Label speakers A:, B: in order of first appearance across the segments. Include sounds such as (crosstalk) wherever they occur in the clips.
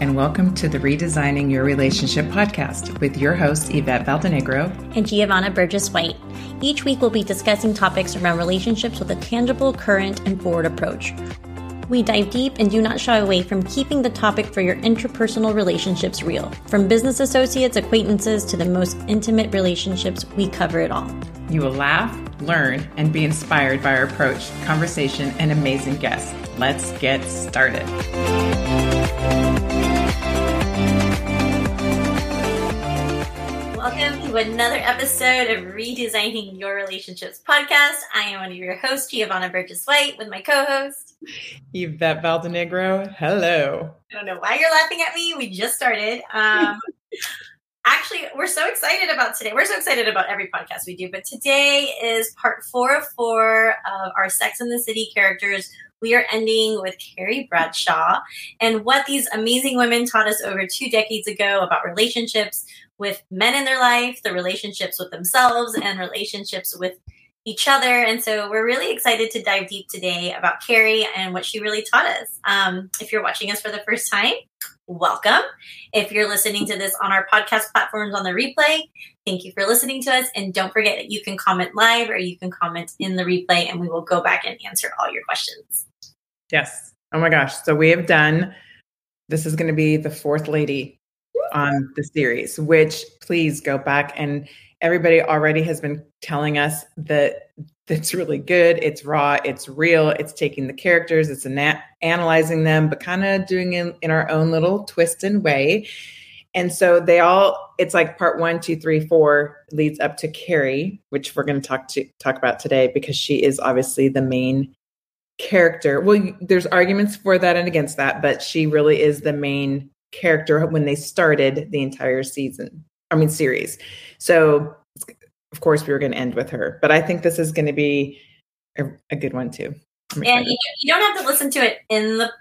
A: and welcome to the Redesigning Your Relationship podcast with your hosts, Yvette Valdenegro
B: and Geovanna Burgess White. Each week, we'll be discussing topics around relationships with a tangible, current, and forward approach. We dive deep and do not shy away from keeping the topic for your interpersonal relationships real. From business associates, acquaintances, to the most intimate relationships, we cover it all.
A: You will laugh, learn, and be inspired by our approach, conversation, and amazing guests. Let's get started.
B: Welcome to another episode of Redesigning Your Relationships podcast. I am one of your hosts, Geovanna Burgess White, with my co host,
A: Yvette Valdenegro. Hello.
B: I don't know why you're laughing at me. We just started. Um, (laughs) actually, we're so excited about today. We're so excited about every podcast we do, but today is part four of four of our Sex in the City characters. We are ending with Carrie Bradshaw and what these amazing women taught us over two decades ago about relationships with men in their life, the relationships with themselves, and relationships with each other. And so we're really excited to dive deep today about Carrie and what she really taught us. Um, if you're watching us for the first time, welcome. If you're listening to this on our podcast platforms on the replay, thank you for listening to us. And don't forget that you can comment live or you can comment in the replay, and we will go back and answer all your questions.
A: Yes. Oh my gosh. So we have done, this is going to be the fourth lady on the series, which please go back and everybody already has been telling us that it's really good. It's raw. It's real. It's taking the characters, it's ana- analyzing them, but kind of doing it in our own little twist and way. And so they all, it's like part one, two, three, four leads up to Carrie, which we're going to talk to talk about today because she is obviously the main character. Well, there's arguments for that and against that, but she really is the main character when they started the entire season. I mean series. So of course we were going to end with her, but I think this is going to be a, a good one too.
B: And you, you, don't have to listen to it in the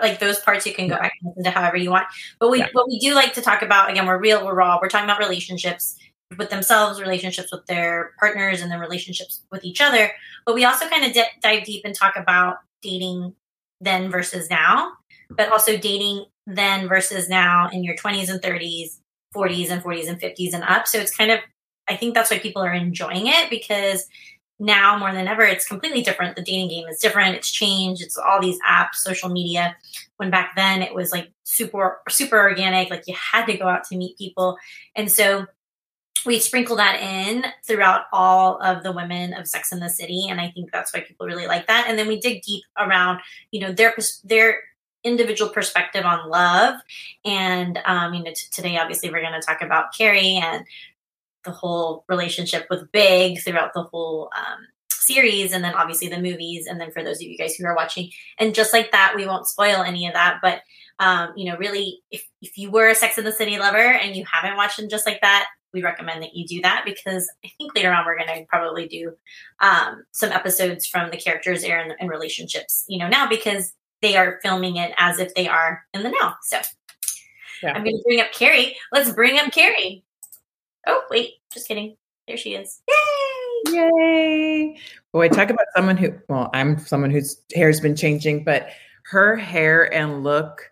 B: like those parts. You can go back and listen to however you want. But we yeah. what we do like to talk about again. We're real. We're raw. We're talking about relationships with themselves, relationships with their partners, and then relationships with each other. But we also kind of d- dive deep and talk about dating then versus now, but also dating then versus now in your 20s and 30s, 40s and 40s and 50s and up. So it's kind of, I think that's why people are enjoying it because now more than ever, it's completely different. The dating game is different. It's changed. It's all these apps, social media. When back then it was like super, super organic, like you had to go out to meet people. And so we sprinkle that in throughout all of the women of Sex in the City, and I think that's why people really like that. And then we dig deep around, you know, their their individual perspective on love. And, um, you know, t- today, obviously, we're going to talk about Carrie and the whole relationship with Big throughout the whole um, series, and then obviously the movies. And then for those of you guys who are watching, and just like that, we won't spoil any of that. But, um, you know, really, if, if you were a Sex in the City lover and you haven't watched them just like that, we recommend that you do that because I think later on we're going to probably do um, some episodes from the characters and, and relationships, you know, now because they are filming it as if they are in the now. So yeah. I'm going to bring up Carrie. Let's bring up Carrie. Oh, wait, just kidding. There she is. Yay!
A: Yay! Boy, talk about someone who, well, I'm someone whose hair's been changing, but her hair and look.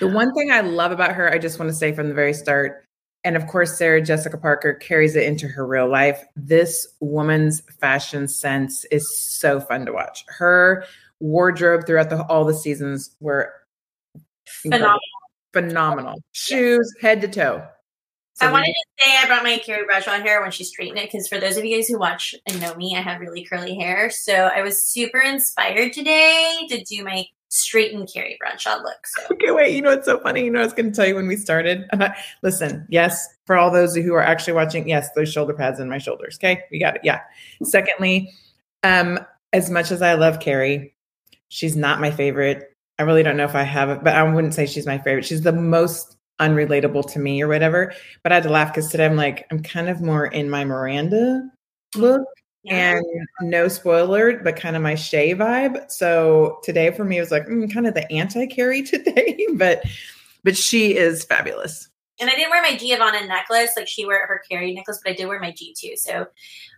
A: The one thing I love about her, I just want to say from the very start, and of course, Sarah Jessica Parker carries it into her real life. This woman's fashion sense is so fun to watch. Her wardrobe throughout the, all the seasons were phenomenal. Phenomenal. Shoes, head to toe.
B: So I wanted to say I brought my Carrie Bradshaw hair when she straightened it because for those of you guys who watch and know me, I have really curly hair. So I was super inspired today to do my straightened Carrie Bradshaw look. So. (laughs)
A: Okay, wait. You know what's so funny? You know, I was going to tell you when we started. (laughs) listen, yes, for all those who are actually watching, yes, those shoulder pads in my shoulders. Okay, we got it. Yeah. Secondly, um, as much as I love Carrie, She's not my favorite. I really don't know if I have it, but I wouldn't say she's my favorite. She's the most unrelatable to me or whatever. But I had to laugh because today I'm like, I'm kind of more in my Miranda look. Yeah. And no spoiler, but kind of my Che vibe. So today for me it was like mm, kind of the anti Carrie (laughs) today, but but she is fabulous.
B: And I didn't wear my Geovanna necklace like she wore her Carrie necklace, but I did wear my G too. So,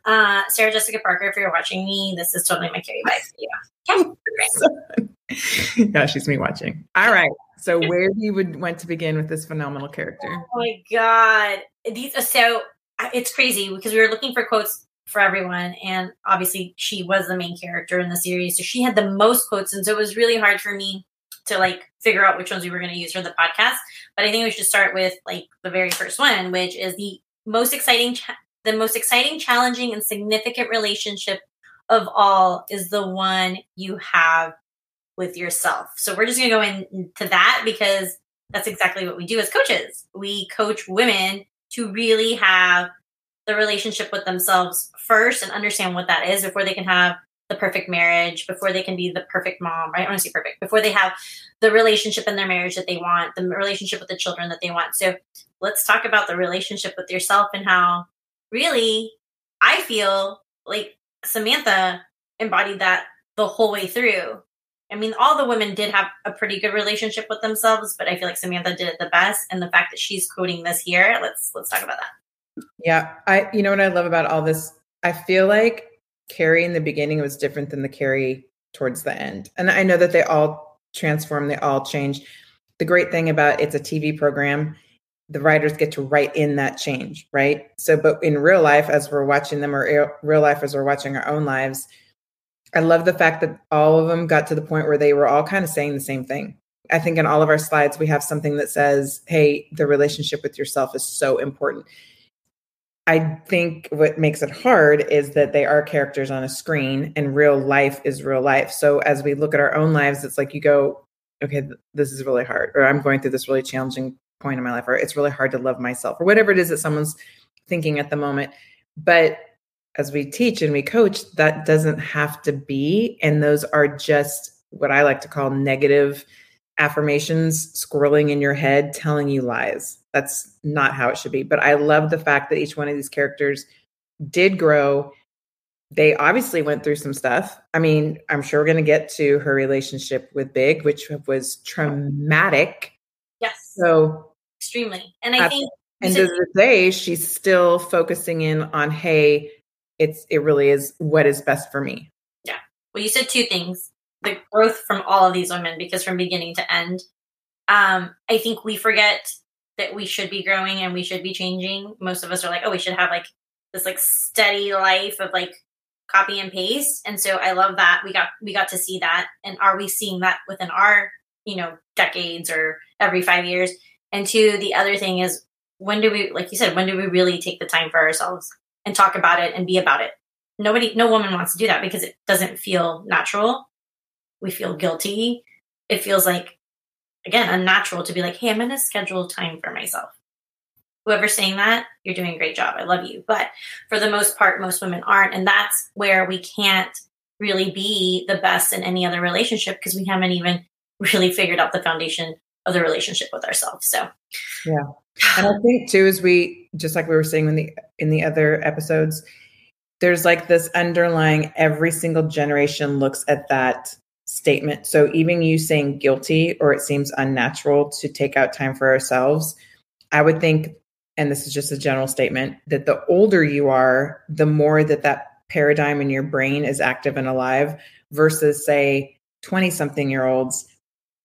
B: uh, Sarah Jessica Parker, if you're watching me, this is totally my Carrie vibe. (laughs)
A: Yeah. (laughs) yeah, she's me watching. All right. So where do you would want to begin with this phenomenal character?
B: Oh my god, these so it's crazy because we were looking for quotes for everyone, and obviously she was the main character in the series, so she had the most quotes, and so it was really hard for me to like figure out which ones we were going to use for the podcast. But I think we should start with like the very first one, which is the most exciting, cha- the most exciting, challenging, and significant relationship of all is the one you have with yourself. So we're just going to go into that because that's exactly what we do as coaches. We coach women to really have the relationship with themselves first and understand what that is before they can have the perfect marriage, before they can be the perfect mom, right? I want to say perfect, before they have the relationship in their marriage that they want, the relationship with the children that they want. So let's talk about the relationship with yourself and how really I feel like Samantha embodied that the whole way through. I mean, all the women did have a pretty good relationship with themselves, but I feel like Samantha did it the best. And the fact that she's quoting this here, let's let's talk about that.
A: Yeah, I you know what I love about all this? I feel like Carrie in the beginning was different than the Carrie towards the end. And I know that they all transform, they all change. The great thing about it's a TV program, the writers get to write in that change, right? So, but in real life, as we're watching them, or real life as we're watching our own lives, I love the fact that all of them got to the point where they were all kind of saying the same thing. I think in all of our slides, we have something that says, hey, the relationship with yourself is so important. I think what makes it hard is that they are characters on a screen and real life is real life. So as we look at our own lives, it's like you go, okay, this is really hard, or I'm going through this really challenging point in my life, or it's really hard to love myself, or whatever it is that someone's thinking at the moment. But as we teach and we coach, that doesn't have to be. And those are just what I like to call negative affirmations scrolling in your head telling you lies. That's not how it should be. But I love the fact that each one of these characters did grow. They obviously went through some stuff. I mean, I'm sure we're going to get to her relationship with Big, which was traumatic.
B: Yes.
A: So
B: extremely. And I think
A: and to this day, she's still focusing in on, hey, it's it really is what is best for me.
B: Yeah. Well, you said two things the growth from all of these women because from beginning to end um, i think we forget that we should be growing and we should be changing. Most of us are like oh we should have like this like steady life of like copy and paste. And so i love that we got we got to see that. And are we seeing that within our you know decades or every five years? And two the other thing is when do we like you said when do we really take the time for ourselves and talk about it and be about it? Nobody no woman wants to do that because it doesn't feel natural. We feel guilty. It feels like, again, unnatural to be like, hey, I'm going to schedule time for myself. Whoever's saying that, you're doing a great job. I love you. But for the most part, most women aren't. And that's where we can't really be the best in any other relationship because we haven't even (laughs) really figured out the foundation of the relationship with ourselves. So,
A: yeah. And I think too, as we just like we were saying in the in the other episodes, there's like this underlying every single generation looks at that statement. So even you saying guilty or it seems unnatural to take out time for ourselves, I would think, and this is just a general statement, that the older you are, the more that that paradigm in your brain is active and alive versus say 20 something year olds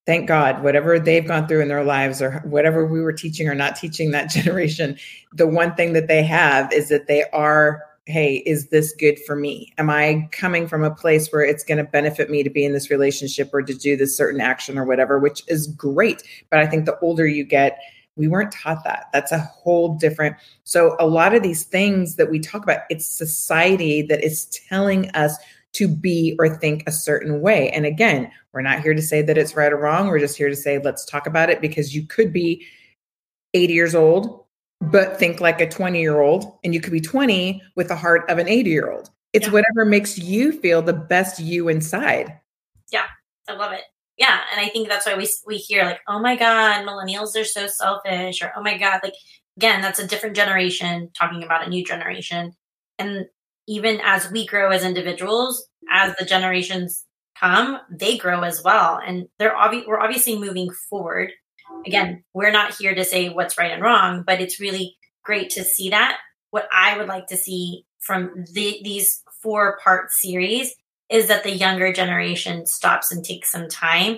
A: thank god whatever they've gone through in their lives or whatever we were teaching or not teaching that (laughs) generation the one thing that they have is that they are hey, is this good for me? Am I coming from a place where it's going to benefit me to be in this relationship or to do this certain action or whatever, which is great. But I think the older you get, we weren't taught that. That's a whole different. So, a lot of these things that we talk about, it's society that is telling us to be or think a certain way. And again, we're not here to say that it's right or wrong. We're just here to say, let's talk about it because you could be 80 years old but think like a 20 year old and you could be 20 with the heart of an 80 year old it's yeah. whatever makes you feel the best you inside.
B: Yeah i love it. Yeah and i think that's why we we hear like oh my god millennials are so selfish or oh my god like again that's a different generation talking about a new generation. And even as we grow as individuals as the generations come they grow as well. And they're obvi- we're obviously moving forward again, we're not here to say what's right and wrong, but it's really great to see that. What I would like to see from the, these four part series is that the younger generation stops and takes some time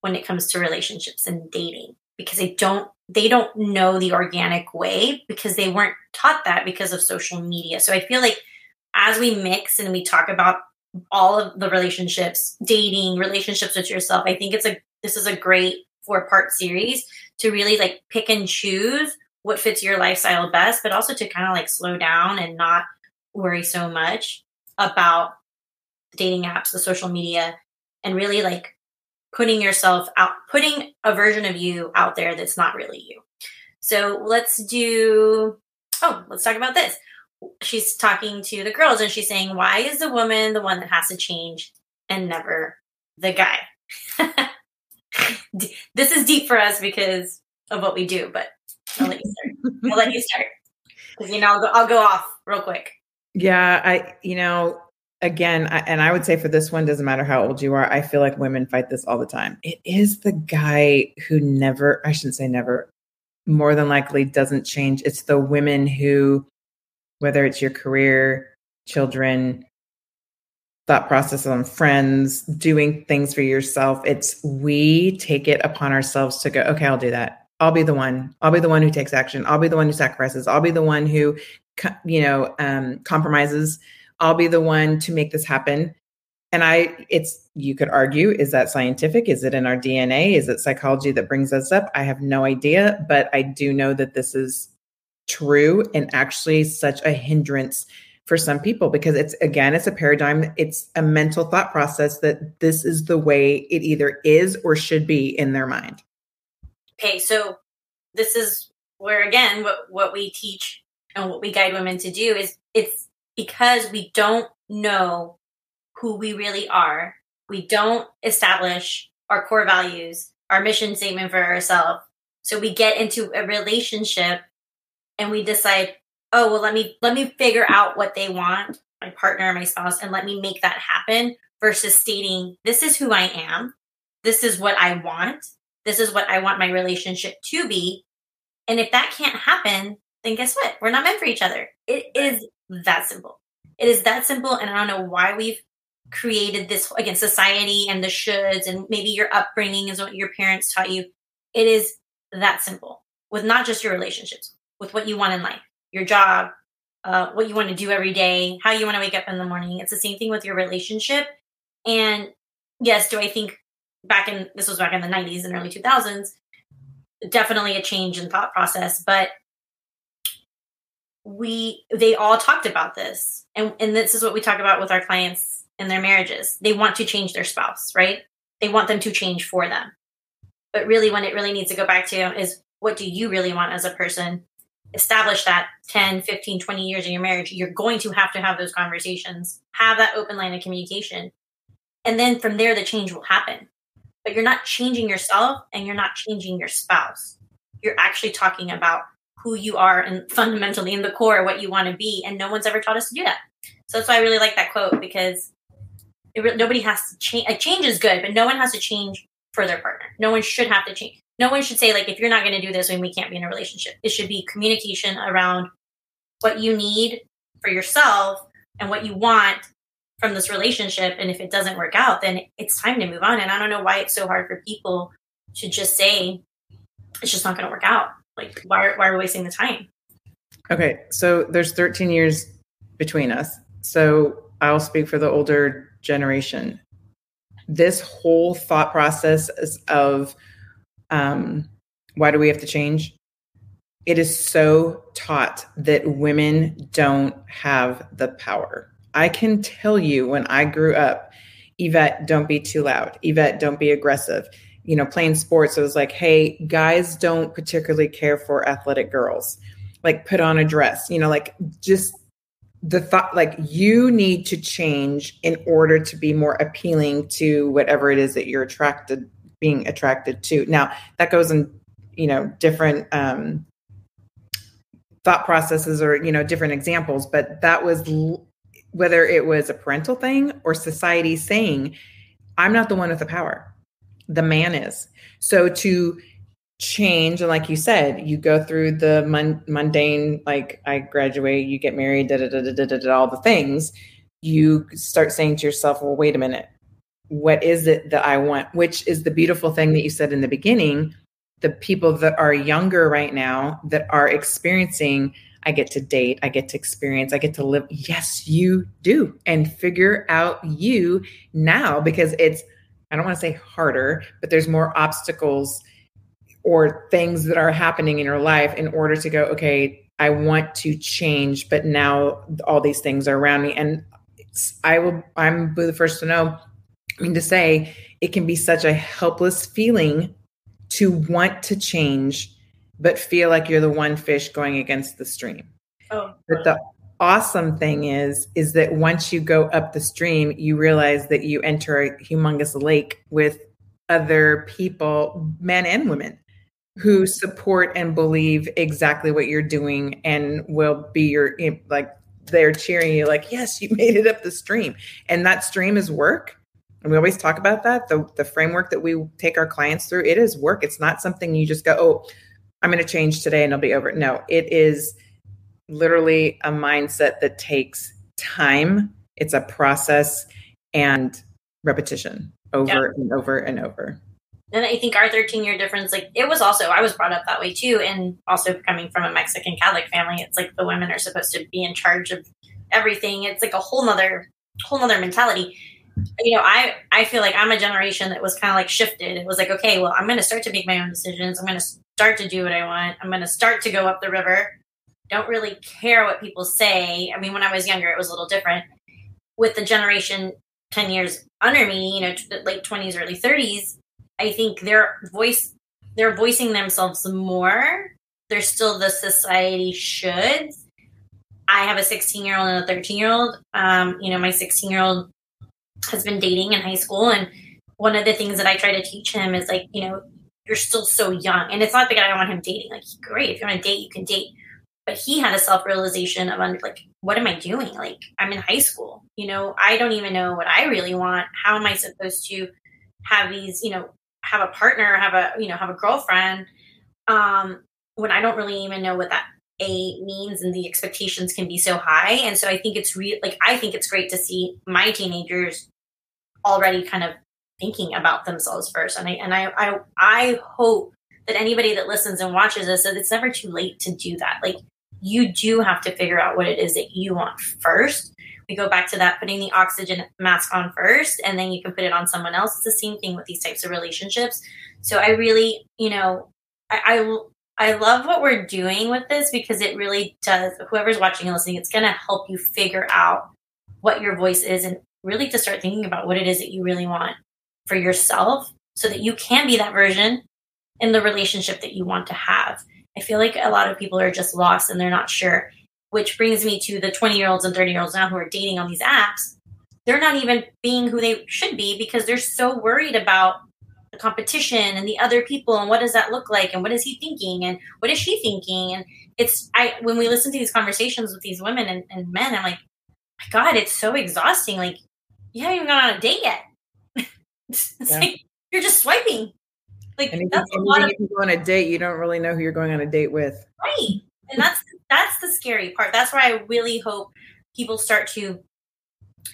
B: when it comes to relationships and dating because they don't they don't know the organic way because they weren't taught that because of social media. So I feel like as we mix and we talk about all of the relationships, dating, relationships with yourself, I think it's a this is a great four part series to really like pick and choose what fits your lifestyle best, but also to kind of like slow down and not worry so much about dating apps, the social media, and really like putting yourself out, putting a version of you out there that's not really you. So let's do, oh, let's talk about this. She's talking to the girls and she's saying, Why is the woman the one that has to change and never the guy? (laughs) (laughs) this is deep for us because of what we do, but I'll let you start. I'll let you start. You know, I'll go, I'll go off real quick.
A: Yeah, I, you know, again, I, and I would say for this one, doesn't matter how old you are. I feel like women fight this all the time. It is the guy who never, I shouldn't say never, more than likely doesn't change. It's the women who, whether it's your career, children, thought process on friends, doing things for yourself, it's we take it upon ourselves to go, okay, I'll do that. I'll be the one. I'll be the one who takes action. I'll be the one who sacrifices. I'll be the one who, you know, um, compromises I'll be the one to make this happen. And I, it's, you could argue, is that scientific? Is it in our DNA? Is it psychology that brings us up? I have no idea, but I do know that this is true and actually such a hindrance for some people because it's again it's a paradigm it's a mental thought process that this is the way it either is or should be in their mind
B: okay so this is where again what what we teach and what we guide women to do is it's because we don't know who we really are, we don't establish our core values, our mission statement for ourselves. So we get into a relationship and we decide, oh well let me let me figure out what they want, my partner, my spouse, and let me make that happen versus stating, this is who I am, this is what I want, this is what I want my relationship to be. And if that can't happen, then guess what? We're not meant for each other. It is that simple. It is that simple. And I don't know why we've created this again, society and the shoulds, and maybe your upbringing is what your parents taught you. It is that simple with not just your relationships, with what you want in life, your job, uh, what you want to do every day, how you want to wake up in the morning. It's the same thing with your relationship. And yes, do I think back in this was back in the 90s and early 2000s, definitely a change in thought process, but we they all talked about this. And and this is what we talk about with our clients in their marriages. They want to change their spouse right? They want them to change for them. But really when it really needs to go back to is what do you really want as a person establish that 10 15 20 years in your marriage you're going to have to have those conversations have that open line of communication. And then from there the change will happen. But you're not changing yourself and you're not changing your spouse. You're actually talking about who you are and (laughs) fundamentally in the core what you want to be and no one's ever taught us to do that. So that's why i really like that quote because it, nobody has to change a change is good but no one has to change for their partner. No one should have to change no one should say like if you're not going to do this then we can't be in a relationship. It should be communication around what you need for yourself and what you want from this relationship. And if it doesn't work out then it's time to move on. And i don't know why it's so hard for people to just say it's just not going to work out. Like why why are we wasting the time?
A: Okay so there's 13 years between us. So i'll speak for the older generation. This whole thought process of um, why do we have to change? It is so taught that women don't have the power. I can tell you when i grew up yvette don't be too loud. Yvette don't be aggressive. You know, playing sports, it was like, hey, guys don't particularly care for athletic girls. Like, put on a dress, you know, like just the thought, like, you need to change in order to be more appealing to whatever it is that you're attracted, being attracted to. Now, that goes in, you know, different um, thought processes or, you know, different examples, but that was l- whether it was a parental thing or society saying, I'm not the one with the power the man is. So to change and like you said you go through the mun- mundane like i graduate you get married da, da, da, da, da, da, all the things you start saying to yourself well wait a minute what is it that i want which is the beautiful thing that you said in the beginning the people that are younger right now that are experiencing I get to date, I get to experience, I get to live. Yes, you do. And figure out you now because it's, I don't want to say harder, but there's more obstacles or things that are happening in your life in order to go, okay, I want to change, but now all these things are around me. And I will, I'm the first to know, I mean, to say it can be such a helpless feeling to want to change, but feel like you're the one fish going against the stream. Oh. But the awesome thing is, is that once you go up the stream, you realize that you enter a humongous lake with other people, men and women who support and believe exactly what you're doing and will be your like they're cheering you like yes you made it up the stream and that stream is work and we always talk about that the, the framework that we take our clients through it is work it's not something you just go oh i'm going to change today and it'll be over no it is literally a mindset that takes time it's a process and repetition over yeah. and over and over
B: and I think our 13 year difference, like it was also, I was brought up that way too. And also coming from a Mexican Catholic family, it's like the women are supposed to be in charge of everything. It's like a whole nother, whole nother mentality. You know, I, I feel like I'm a generation that was kind of like shifted. It was like, okay, well, I'm going to start to make my own decisions. I'm going to start to do what I want. I'm going to start to go up the river. Don't really care what people say. I mean, when I was younger, it was a little different. With the generation 10 years under me, you know, late 20s, early 30s, I think their voice they're voicing themselves more. They're still the society should. I have a 16 year old and a 13 year old. Um, you know, my 16 year old has been dating in high school, and one of the things that I try to teach him is like, you know, you're still so young, and it's not that I don't want him dating. Like, great, if you want to date, you can date. But he had a self realization of like, what am I doing? Like, I'm in high school. You know, I don't even know what I really want. How am I supposed to have these, you know, have a partner, have a you know have a girlfriend, um, when I don't really even know what that a means and the expectations can be so high. And so I think it's real like I think it's great to see my teenagers already kind of thinking about themselves first. And I and I I, I hope that anybody that listens and watches this that it's never too late to do that. Like you do have to figure out what it is that you want first we go back to that putting the oxygen mask on first and then you can put it on someone else it's the same thing with these types of relationships so i really you know i i, I love what we're doing with this because it really does whoever's watching and listening it's going to help you figure out what your voice is and really to start thinking about what it is that you really want for yourself so that you can be that version in the relationship that you want to have i feel like a lot of people are just lost and they're not sure which brings me to the 20 year olds and 30 year olds now who are dating on these apps. They're not even being who they should be because they're so worried about the competition and the other people and what does that look like and what is he thinking and what is she thinking and it's I when we listen to these conversations with these women and, and men, I'm like, my God, it's so exhausting. Like you haven't even gone on a date yet. (laughs) yeah. like you're just swiping.
A: Like anything, that's a lot of, you go on a date, you don't really know who you're going on a date with.
B: Right. And that's that's the scary part. That's where I really hope people start to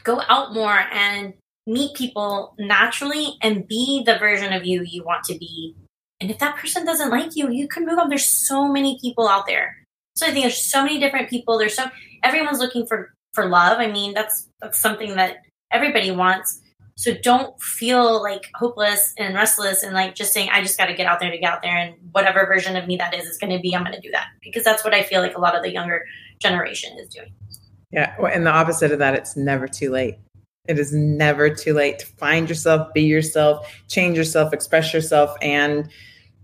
B: go out more and meet people naturally and be the version of you you want to be. And if that person doesn't like you, you can move on. There's so many people out there. So I think there's so many different people. There's so everyone's looking for for love. I mean, that's that's something that everybody wants. So don't feel like hopeless and restless and like just saying, I just got to get out there to get out there. And whatever version of me that is, is going to be, I'm going to do that. Because that's what I feel like a lot of the younger generation is doing.
A: Yeah. And the opposite of that, it's never too late. It is never too late to find yourself, be yourself, change yourself, express yourself. And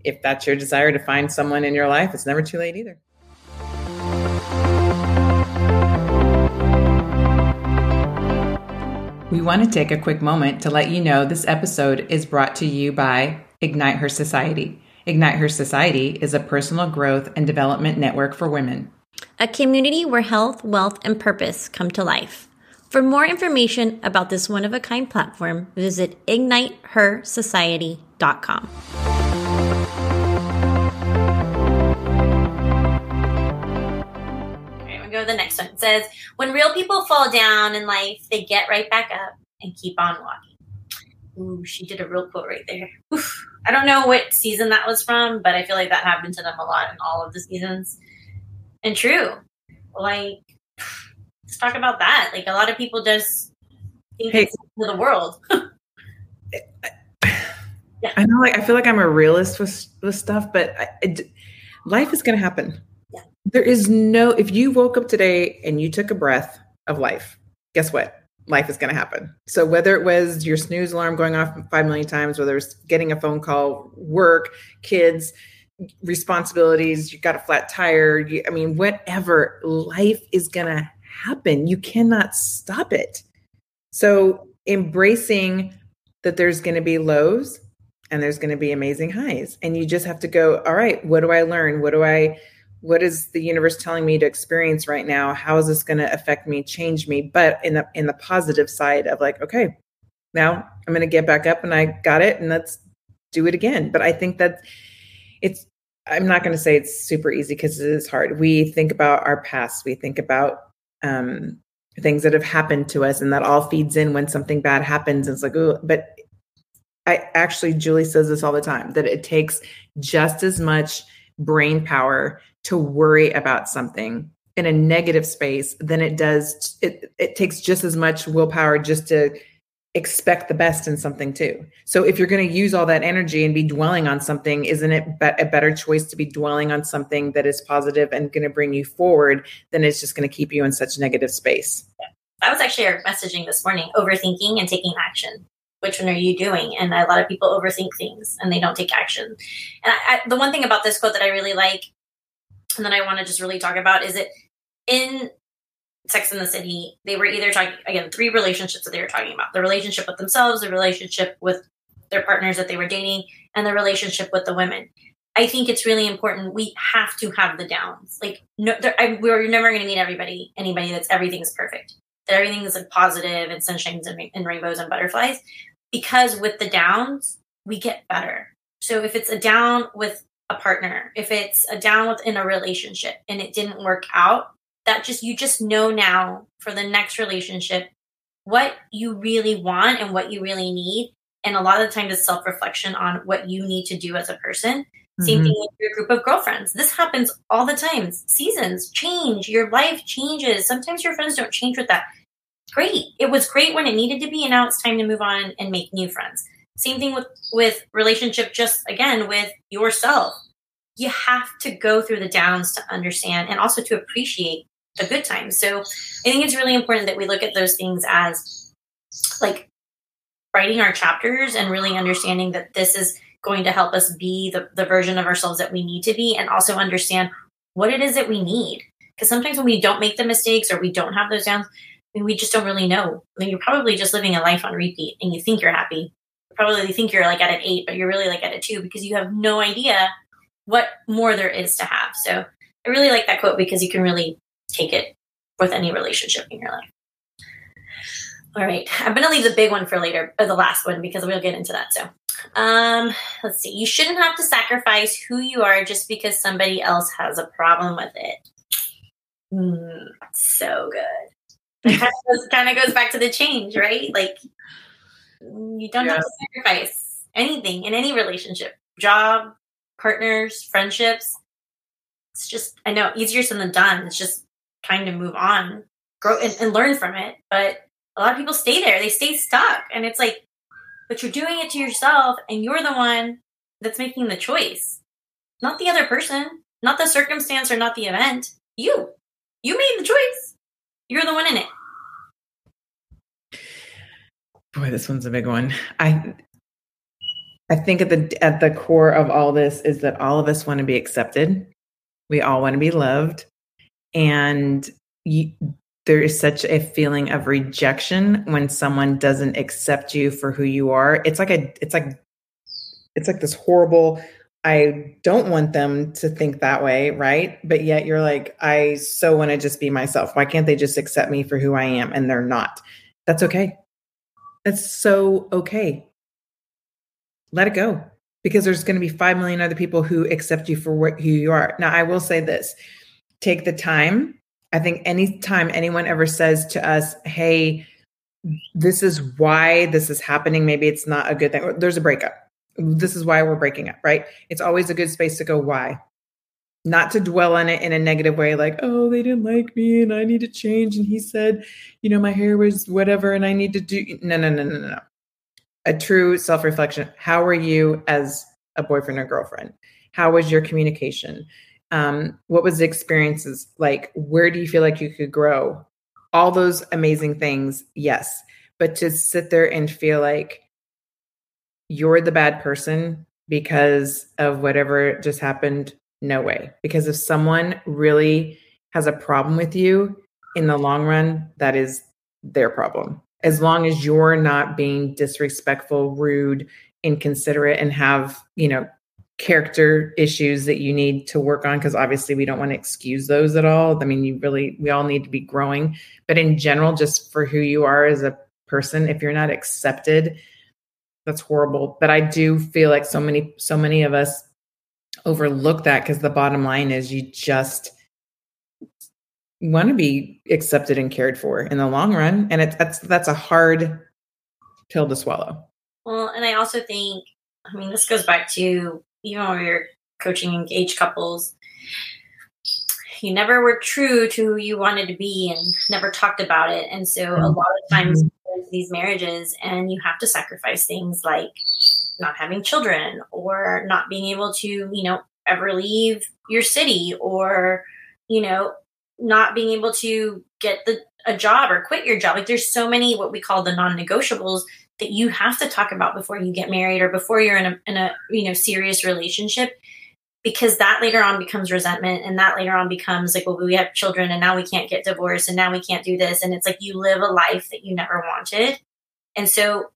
A: if that's your desire to find someone in your life, it's never too late either. We want to take a quick moment to let you know this episode is brought to you by Ignite Her Society. Ignite Her Society is a personal growth and development network for women,
C: a community where health, wealth, and purpose come to life. For more information about this one of a kind platform, visit ignitehersociety.com.
B: the next one. It says, When real people fall down in life, they get right back up and keep on walking. Ooh, she did a real quote right there. Oof. I don't know what season that was from, but I feel like that happened to them a lot in all of the seasons. And true. Like, let's talk about that. Like, a lot of people just think
A: Hey.
B: it's the world. Yeah. (laughs)
A: I know, like I feel like I'm a realist with with stuff, but I, it, life is going to happen. There is no. If you woke up today and you took a breath of life, guess what? Life is going to happen. So whether it was your snooze alarm going off five million times, whether it's getting a phone call, work, kids, responsibilities, you got a flat tire. You, I mean, whatever. Life is going to happen. You cannot stop it. So embracing that there's going to be lows and there's going to be amazing highs and you just have to go all right what do i learn what do i what is the universe telling me to experience right now? How is this going to affect me change me? But in the in the positive side of like okay now i'm going to get back up and i got it and let's do it again. But i think that it's i'm not going to say it's super easy because it is hard. We think about our past. We think about um things that have happened to us and that all feeds in when something bad happens. It's like oh but i actually julie says this all the time that it takes just as much brain power to worry about something in a negative space than it does it, it takes just as much willpower just to expect the best in something too. So if you're going to use all that energy and be dwelling on something isn't it be- a better choice to be dwelling on something that is positive and going to bring you forward than it's just going to keep you in such negative space?
B: That was actually messaging this morning overthinking and taking action. Which one are you doing? And a lot of people overthink things and they don't take action. And I, I, the one thing about this quote that i really like and then i want to just really talk about is it in sex in the city they were either talking again three relationships that they were talking about. The relationship with themselves the relationship with their partners that they were dating and the relationship with the women. I think it's really important we have to have the downs. Like no there, I, we're never going to meet everybody anybody that's everything's perfect. That everything is like positive and sunshines and, and rainbows and butterflies. Because with the downs we get better. So if it's a down with a partner if it's a down within a relationship and it didn't work out that just you just know now for the next relationship what you really want and what you really need and a lot of the time it's self-reflection on what you need to do as a person same
A: Mhm.
B: thing with your group of girlfriends. This happens all the time. Seasons change, your life changes. Sometimes your friends don't change with that. Great. It was great when it needed to be, and now it's time to move on and make new friends. Same thing with with relationship. Just again with yourself, you have to go through the downs to understand and also to appreciate the good times. So I think it's really important that we look at those things as like writing our chapters and really understanding that this is going to help us be the, the version of ourselves that we need to be and also understand what it is that we need. Because sometimes when we don't make the mistakes or we don't have those downs, I mean, we just don't really know. I mean, you're probably just living a life on repeat and you think you're happy. Probably think you're like at an eight, but you're really like at a two because you have no idea what more there is to have. So I really like that quote because you can really take it with any relationship in your life. All right. I'm going to leave the big one for later, or the last one, because we'll get into that. So, um, let's see. You shouldn't have to sacrifice who you are just because somebody else has a problem with it. Mm, so good. It kind of goes back to the change, right? Like, Mm, you don't have to sacrifice anything in any relationship job, partners, friendships. It's just, I know, easier said than done. It's just trying to move on, grow, and, and learn from it. But a lot of people stay there, they stay stuck. And it's like, but you're doing it to yourself, and you're the one that's making the choice, not the other person, not the circumstance or not the event. You, you made the choice. You're the one in it.
A: Boy, this one's a big one. I I think at the at the core of all this is that all of us want to be accepted. We all want to be loved, and you, there is such a feeling of rejection when someone doesn't accept you for who you are. It's like a it's like it's like this horrible I don't want them to think that way, right? But yet you're like, I so want to just be myself. Why can't they just accept me for who I am? And they're not. That's okay. That's so okay. Let it go because there's going to be 5 million other people who accept you for what, who you are. Now, I will say this take the time I think anytime anyone ever says to us, hey, this is why this is happening, maybe it's not a good thing, there's a breakup. This is why we're breaking up, right? It's always a good space to go, why? Not to dwell on it in a negative way, like, oh, they didn't like me and I need to change. And he said, you know, my hair was whatever and I need to do. No, no, no, no, no. A true self reflection. How are you as a boyfriend or girlfriend? How was your communication? um, what was the experiences like where do you feel like you could grow all those amazing things yes but to sit there and feel like you're the bad person because of whatever just happened no way because if someone really has a problem with you in the long run that is their problem as long as you're not being disrespectful rude inconsiderate and have you know character issues that you need to work on because obviously we don't want to excuse those at all. I mean, you really we all need to be growing, but in general just for who you are as a person, if you're not accepted, that's horrible. But I do feel like so many so many of us overlook that because the bottom line is you just want to be accepted and cared for in the long run and it, that's that's a hard pill to swallow.
B: Well, and I also think I mean, this goes back to even when we were coaching engaged couples, you never were true to who you wanted to be and never talked about it. And so a lot of times mm-hmm. These marriages and you have to sacrifice things like not having children or not being able to, you know, ever leave your city or, you know, not being able to get the a job or quit your job. Like there's so many what we call the non-negotiables that you have to talk about before you get married or before you're in a in a you know serious relationship because that later on becomes resentment and that later on becomes like well we have children and now we can't get divorced and now we can't do this. And it's like you live a life that you never wanted. And so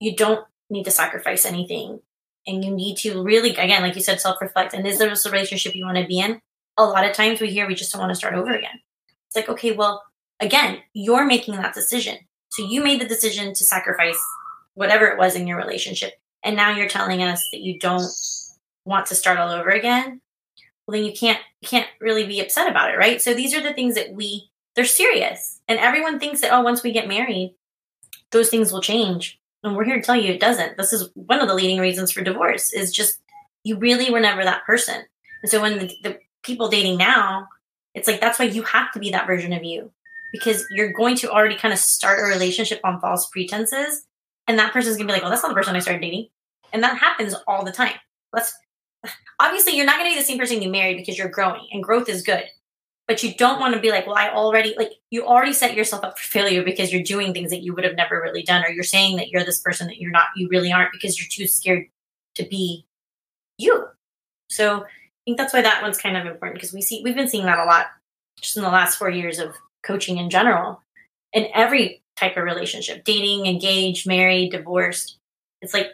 B: you don't need to sacrifice anything. And you need to really again like you said self-reflect. And is this a relationship you want to be in? A lot of times we hear we just don't want to start over again. It's like okay well again you're making that decision. So you made the decision to sacrifice whatever it was in your relationship. And now you're telling us that you don't want to start all over again well then you can't can't really be upset about it right? So these are the things that we they're serious. And everyone thinks that oh once we get married those things will change. And we're here to tell you it doesn't. This is one of the leading reasons for divorce is just you really were never that person. And so when the, the people dating now it's like that's why you have to be that version of you because you're going to already kind of start a relationship on false pretenses and that person's gonna be like, "Well, that's not the person I started dating," and that happens all the time. Let's obviously you're not gonna be the same person you married because you're growing, and growth is good. But you don't want to be like, "Well, I already like you already set yourself up for failure because you're doing things that you would have never really done, or you're saying that you're this person that you're not, you really aren't because you're too scared to be you." So I think that's why that one's kind of important because we see we've been seeing that a lot just in the last four years of coaching in general in every type of relationship dating, engaged, married, divorced. It's like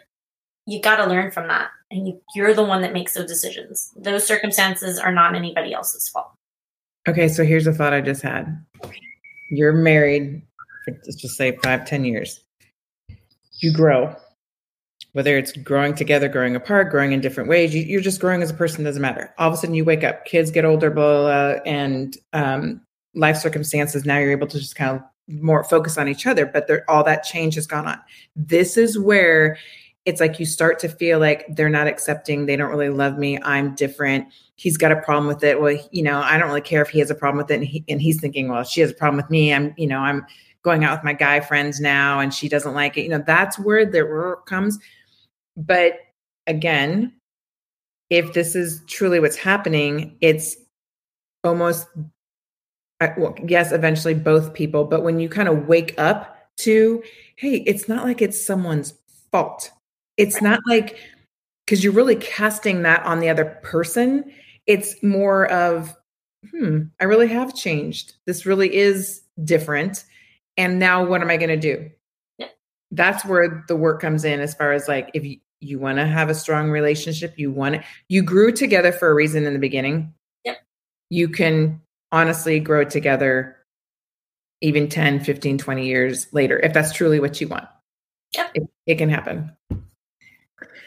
B: you got to learn from that. And you, you're the one that makes those decisions. Those circumstances are not anybody else's fault.
A: Okay, so here's a thought I just had. You're married for let's just say five, ten years. You grow, whether it's growing together, growing apart, growing in different ways. You, are just growing as a person. Doesn't matter. All of a sudden, you wake up, kids get older, blah, blah, blah and um, life circumstances. Now you're able to just kind of more focus on each other, but all that change has gone on. This is where it's like you start to feel like they're not accepting, they don't really love me, I'm different. He's got a problem with it. Well, you know, I don't really care if he has a problem with it. And, he, and he's thinking, well, she has a problem with me. I'm, you know, I'm going out with my guy friends now and she doesn't like it. You know, that's where the comes. But again, if this is truly what's happening, it's almost well, yes, eventually both people, but when you kind of wake up to, hey, it's not like it's someone's fault. It's not like, because you're really casting that on the other person. It's more of, hmm, I really have changed. This really is different. And now what am I going to do? Yeah. That's where the work comes in as far as like, if you, you want to have a strong relationship, you want you grew together for a reason in the beginning.
B: Yep.
A: You can honestly grow together even 10, 15, 20 years later, if that's truly what you want.
B: Yep.
A: It, it can happen.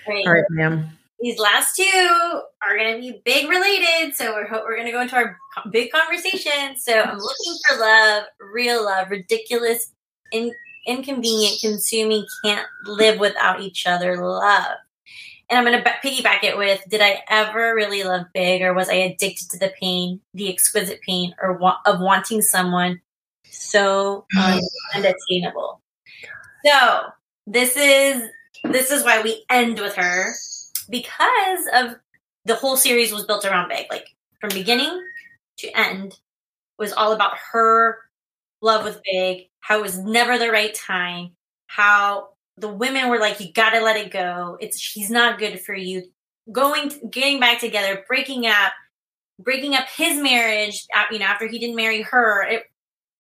B: Great.
A: All right, ma'am.
B: these last two are going to be big related. So we're we're going to go into our big conversation. So I'm looking for love, real love, ridiculous, in, inconvenient, consuming, can't live without each other love. And I'm going to piggyback it with Did I ever really love big, or was I addicted to the pain, the exquisite pain, or wa- of wanting someone so (sighs) unattainable? So this is this is why we end with her because of the whole series was built around Big. Like from beginning to end was all about her love with Big, how it was never the right time, how the women were like, you gotta let it go. It's she's not good for you. Going, getting back together, breaking up, breaking up his marriage. You know, after he didn't marry her, it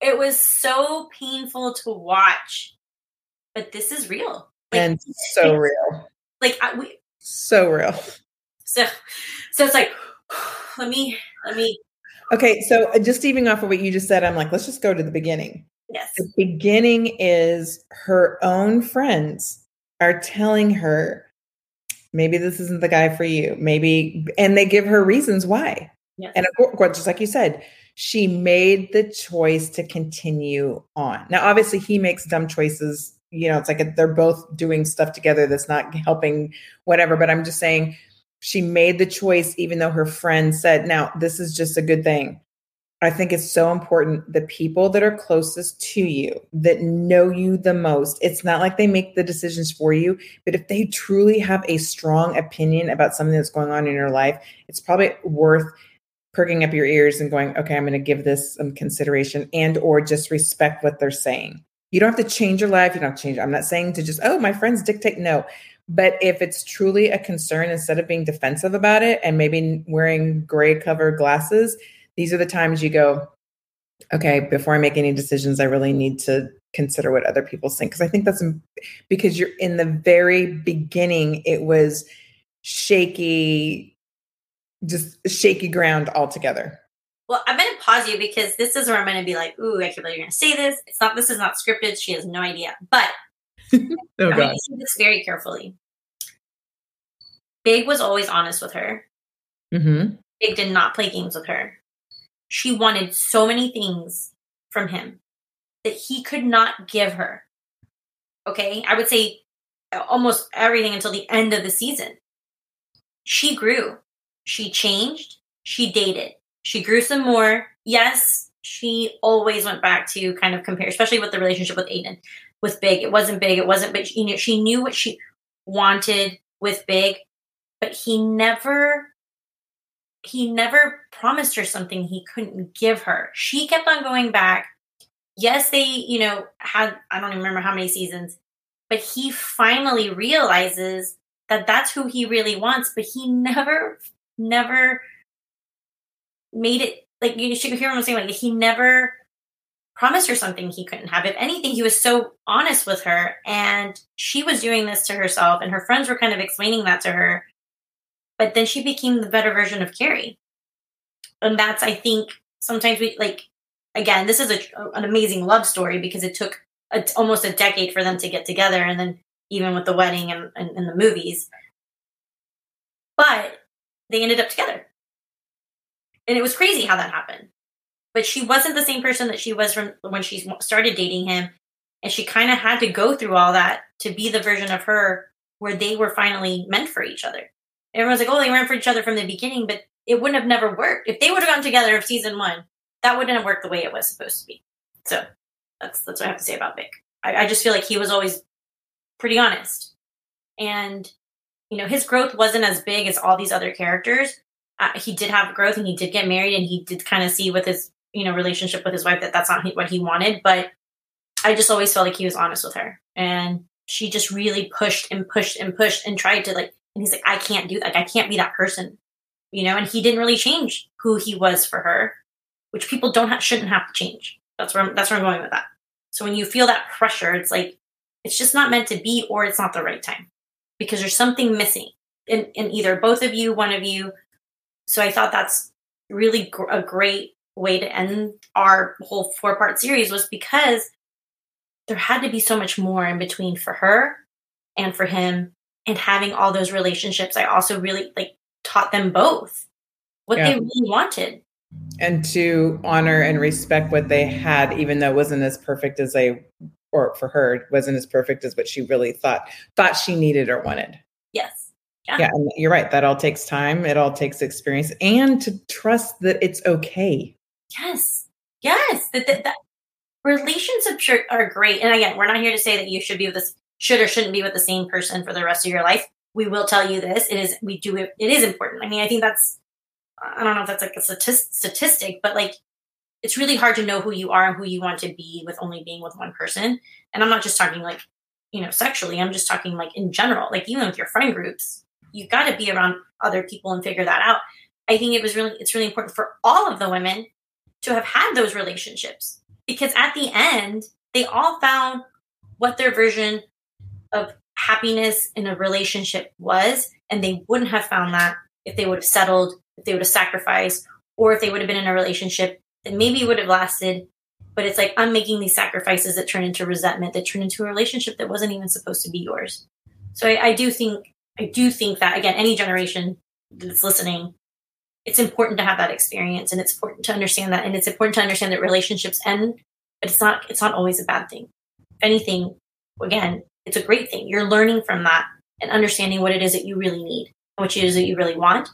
B: it was so painful to watch. But this is real,
A: like, and so real.
B: Like I, we,
A: so real.
B: So, so it's like, (sighs) let me, let me.
A: Okay, so uh, just even off of what you just said, I'm like, let's just go to the beginning.
B: Yes.
A: The beginning is her own friends are telling her, maybe this isn't the guy for you. Maybe, and they give her reasons why. Yes. And of course, just like you said, she made the choice to continue on. Now, obviously, he makes dumb choices you know, it's like a, they're both doing stuff together that's not helping whatever. But I'm just saying she made the choice, even though her friend said, now this is just a good thing. I think it's so important the people that are closest to you, that know you the most. It's not like they make the decisions for you, but if they truly have a strong opinion about something that's going on in your life, it's probably worth perking up your ears and going, okay, I'm going to give this some consideration and or just respect what they're saying. You don't have to change your life. You don't have to change. I'm not saying to just, oh, my friends dictate. No. But if it's truly a concern, instead of being defensive about it and maybe wearing gray covered glasses, these are the times you go, okay, before I make any decisions, I really need to consider what other people think. Because I think that's because you're in the very beginning, it was shaky, just shaky ground altogether.
B: Well, I'm going to pause you because this is where I'm going to be like, ooh, I can't believe you're going to say this. It's not, this is not scripted. She has no idea. But (laughs) oh, I'm going to this very carefully. Big was always honest with her.
A: Mm-hmm.
B: Big did not play games with her. She wanted so many things from him that he could not give her. Okay. I would say almost everything until the end of the season. She grew. She changed. She dated she grew some more. Yes, she always went back to kind of compare, especially with the relationship with Aidan. With Big, it wasn't big, it wasn't, but you know, she knew what she wanted with Big, but he never he never promised her something he couldn't give her. She kept on going back. Yes, they, you know, had I don't even remember how many seasons, but he finally realizes that that's who he really wants, but he never never made it like you should hear him saying like he never promised her something he couldn't have. If anything, he was so honest with her and she was doing this to herself and her friends were kind of explaining that to her. But then she became the better version of Carrie. And that's I think sometimes we like again, this is a, an amazing love story because it took a, almost a decade for them to get together and then even with the wedding and, and, and the movies. But they ended up together and it was crazy how that happened. But she wasn't the same person that she was from when she started dating him, and she kind of had to go through all that to be the version of her where they were finally meant for each other. Everyone's like, "Oh, they weren't for each other from the beginning," but it wouldn't have never worked if they would have gotten together of season one. That wouldn't have worked the way it was supposed to be. So that's that's what I have to say about Big. I, I just feel like he was always pretty honest, and you know his growth wasn't as big as all these other characters, uh, he did have growth and he did get married and he did kind of see with his you know relationship with his wife that that's not what he wanted. But i just always felt like he was honest with her. And she just really pushed and pushed and pushed and tried to like and he's like i can't do like i can't be that person you know? And he didn't really change who he was for her which people don't have, shouldn't have to change. That's where I'm, that's where i'm going with that. So when you feel that pressure it's like it's just not meant to be or it's not the right time because there's something missing in, in either both of you one of you so I thought that's really gr- a great way to end our whole four part series was because there had to be so much more in between for her and for him and having all those relationships, I also really like taught them both what
A: Yeah.
B: they really wanted.
A: and to honor and respect what they had, even though it wasn't as perfect as they, or for her, it wasn't as perfect as what she really thought thought she needed or wanted.
B: Yes.
A: Yeah, and you're right. That all takes time. It all takes experience, and to trust that it's okay.
B: Yes. Yes. That, that, that relationships are, are great. And again, we're not here to say that you should be with this should or shouldn't be with the same person for the rest of your life. We will tell you this. It is we do it it is important. I mean, I think that's I don't know if that's like a statis- statistic, but like it's really hard to know who you are and who you want to be with only being with one person. And I'm not just talking like, you know, sexually. I'm just talking like in general, like even with your friend groups, you got to be around other people and figure that out. I think it was really it's really important for all of the women to have had those relationships because at the end they all found what their version of happiness in a relationship was and they wouldn't have found that if they would have settled if they would have sacrificed or if they would have been in a relationship that maybe would have lasted but it's like i'm making these sacrifices that turn into resentment that turn into a relationship that wasn't even supposed to be yours so i, I do think i do think that again any generation that's listening it's important to have that experience and it's important to understand that and it's important to understand that relationships end but it's not it's not always a bad thing if anything again it's a great thing you're learning from that and understanding what it is that you really need and what it is that you really want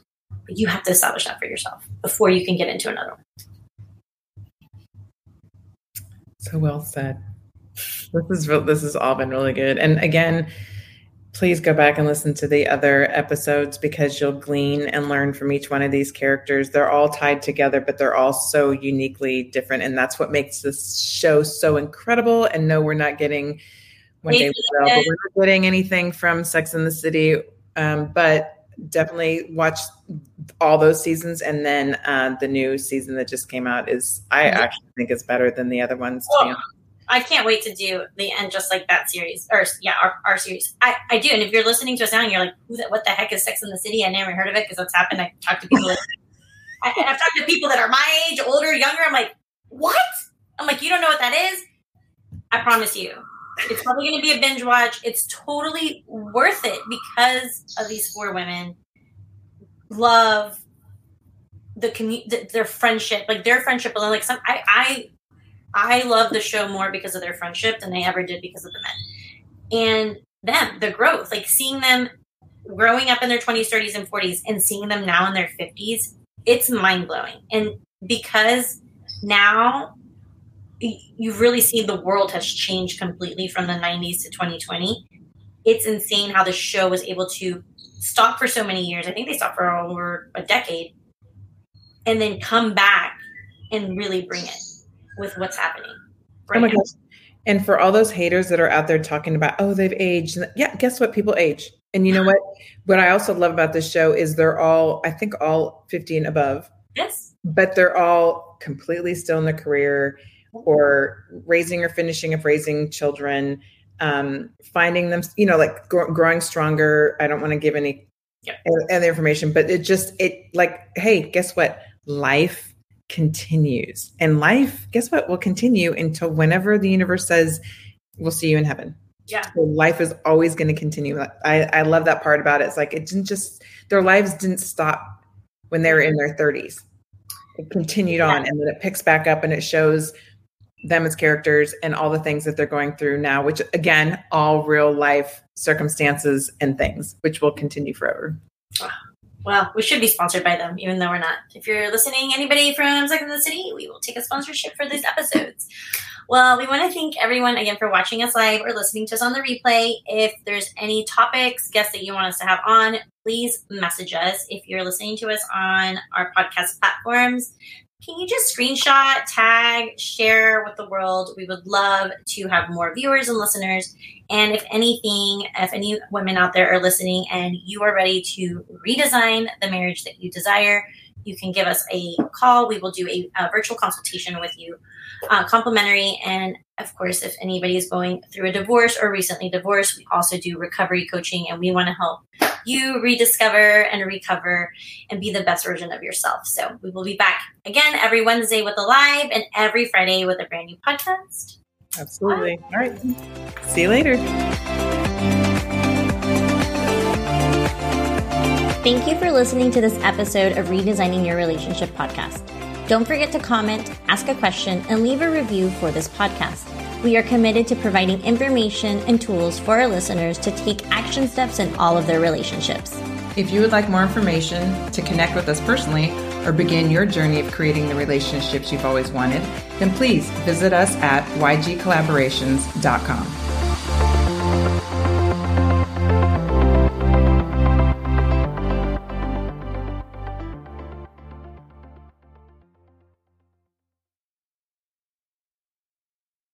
B: but you have to establish that for yourself before you can get into another one
A: So well said. This is this has all been really good. And again, please go back and listen to the other episodes because you'll glean and learn from each one of these characters. They're all tied together, but they're all so uniquely different, and that's what makes this show so incredible. And no, we're not getting one day, we'll,
B: uh,
A: but we're not getting anything from Sex in the City. Um, but definitely watch all those seasons, and then uh, the new season that just came out is I
B: Yeah.
A: actually think is better than the other ones. to be honest.
B: I can't wait to do the end just like that series, or yeah, our, our series. I, I do, and if you're listening to us now and you're like, Who the, "What the heck is Sex in the City?" I never heard of it because what's happened. I talked to people that, I, I've talked to people that are my age, older, younger. I'm like, "What?" I'm like, "You don't know what that is?" I promise you, it's probably going to be a binge watch. It's totally worth it because of these four women. Love the community, their friendship, like their friendship alone. Like some, I, I I love the show more because of their friendship than they ever did because of the men. And them, the growth, like seeing them growing up in their 20s, 30s, and 40s and seeing them now in their 50s, it's mind blowing. And because now you've really seen the world has changed completely from the 90s to 2020, it's insane how the show was able to stop for so many years. I think they stopped for over a decade and then come back and really bring it with what's happening. Right
A: Oh my
B: now.
A: gosh. And for all those haters that are out there talking about, oh, they've aged. Yeah, guess what? People age. And you know (laughs) what? What I also love about this show is they're all, I think, all 50 and above,
B: Yes.
A: but they're all completely still in their career or raising or finishing of raising children, um, finding them, you know, like gr- growing stronger. I don't want to give any
B: Yep.
A: other information, but it just, it like, hey, guess what? Life continues. And life, guess what, will continue until whenever the universe says, we'll see you in heaven.
B: Yeah.
A: So life is always going to continue. I, I love that part about it. It's like it didn't just, their lives didn't stop when they were in their 30s. It continued on and then it picks back up and it shows them as characters and all the things that they're going through now, which again, all real life circumstances and things, which will continue forever. Ah.
B: Well, we should be sponsored by them, even though we're not. If you're listening, anybody from Sex and the City, we will take a sponsorship for these episodes. Well, we want to thank everyone again for watching us live or listening to us on the replay. If there's any topics, guests that you want us to have on, please message us. If you're listening to us on our podcast platforms, can you just screenshot, tag, share with the world? We would love to have more viewers and listeners. And if anything, if any women out there are listening and you are ready to redesign the marriage that you desire, you can give us a call. We will do a, a virtual consultation with you, uh, complimentary. And of course, if anybody is going through a divorce or recently divorced, we also do recovery coaching and we want to help you rediscover and recover and be the best version of yourself. So we will be back again every Wednesday with a live and every Friday with a brand new podcast.
A: Absolutely. All right. See you later.
B: Thank you for listening to this episode of Redesigning Your Relationship podcast. Don't forget to comment, ask a question, and leave a review for this podcast. We are committed to providing information and tools for our listeners to take action steps in all of their relationships.
A: If you would like more information to connect with us personally or begin your journey of creating the relationships you've always wanted, then please visit us at ygcollaborations.com.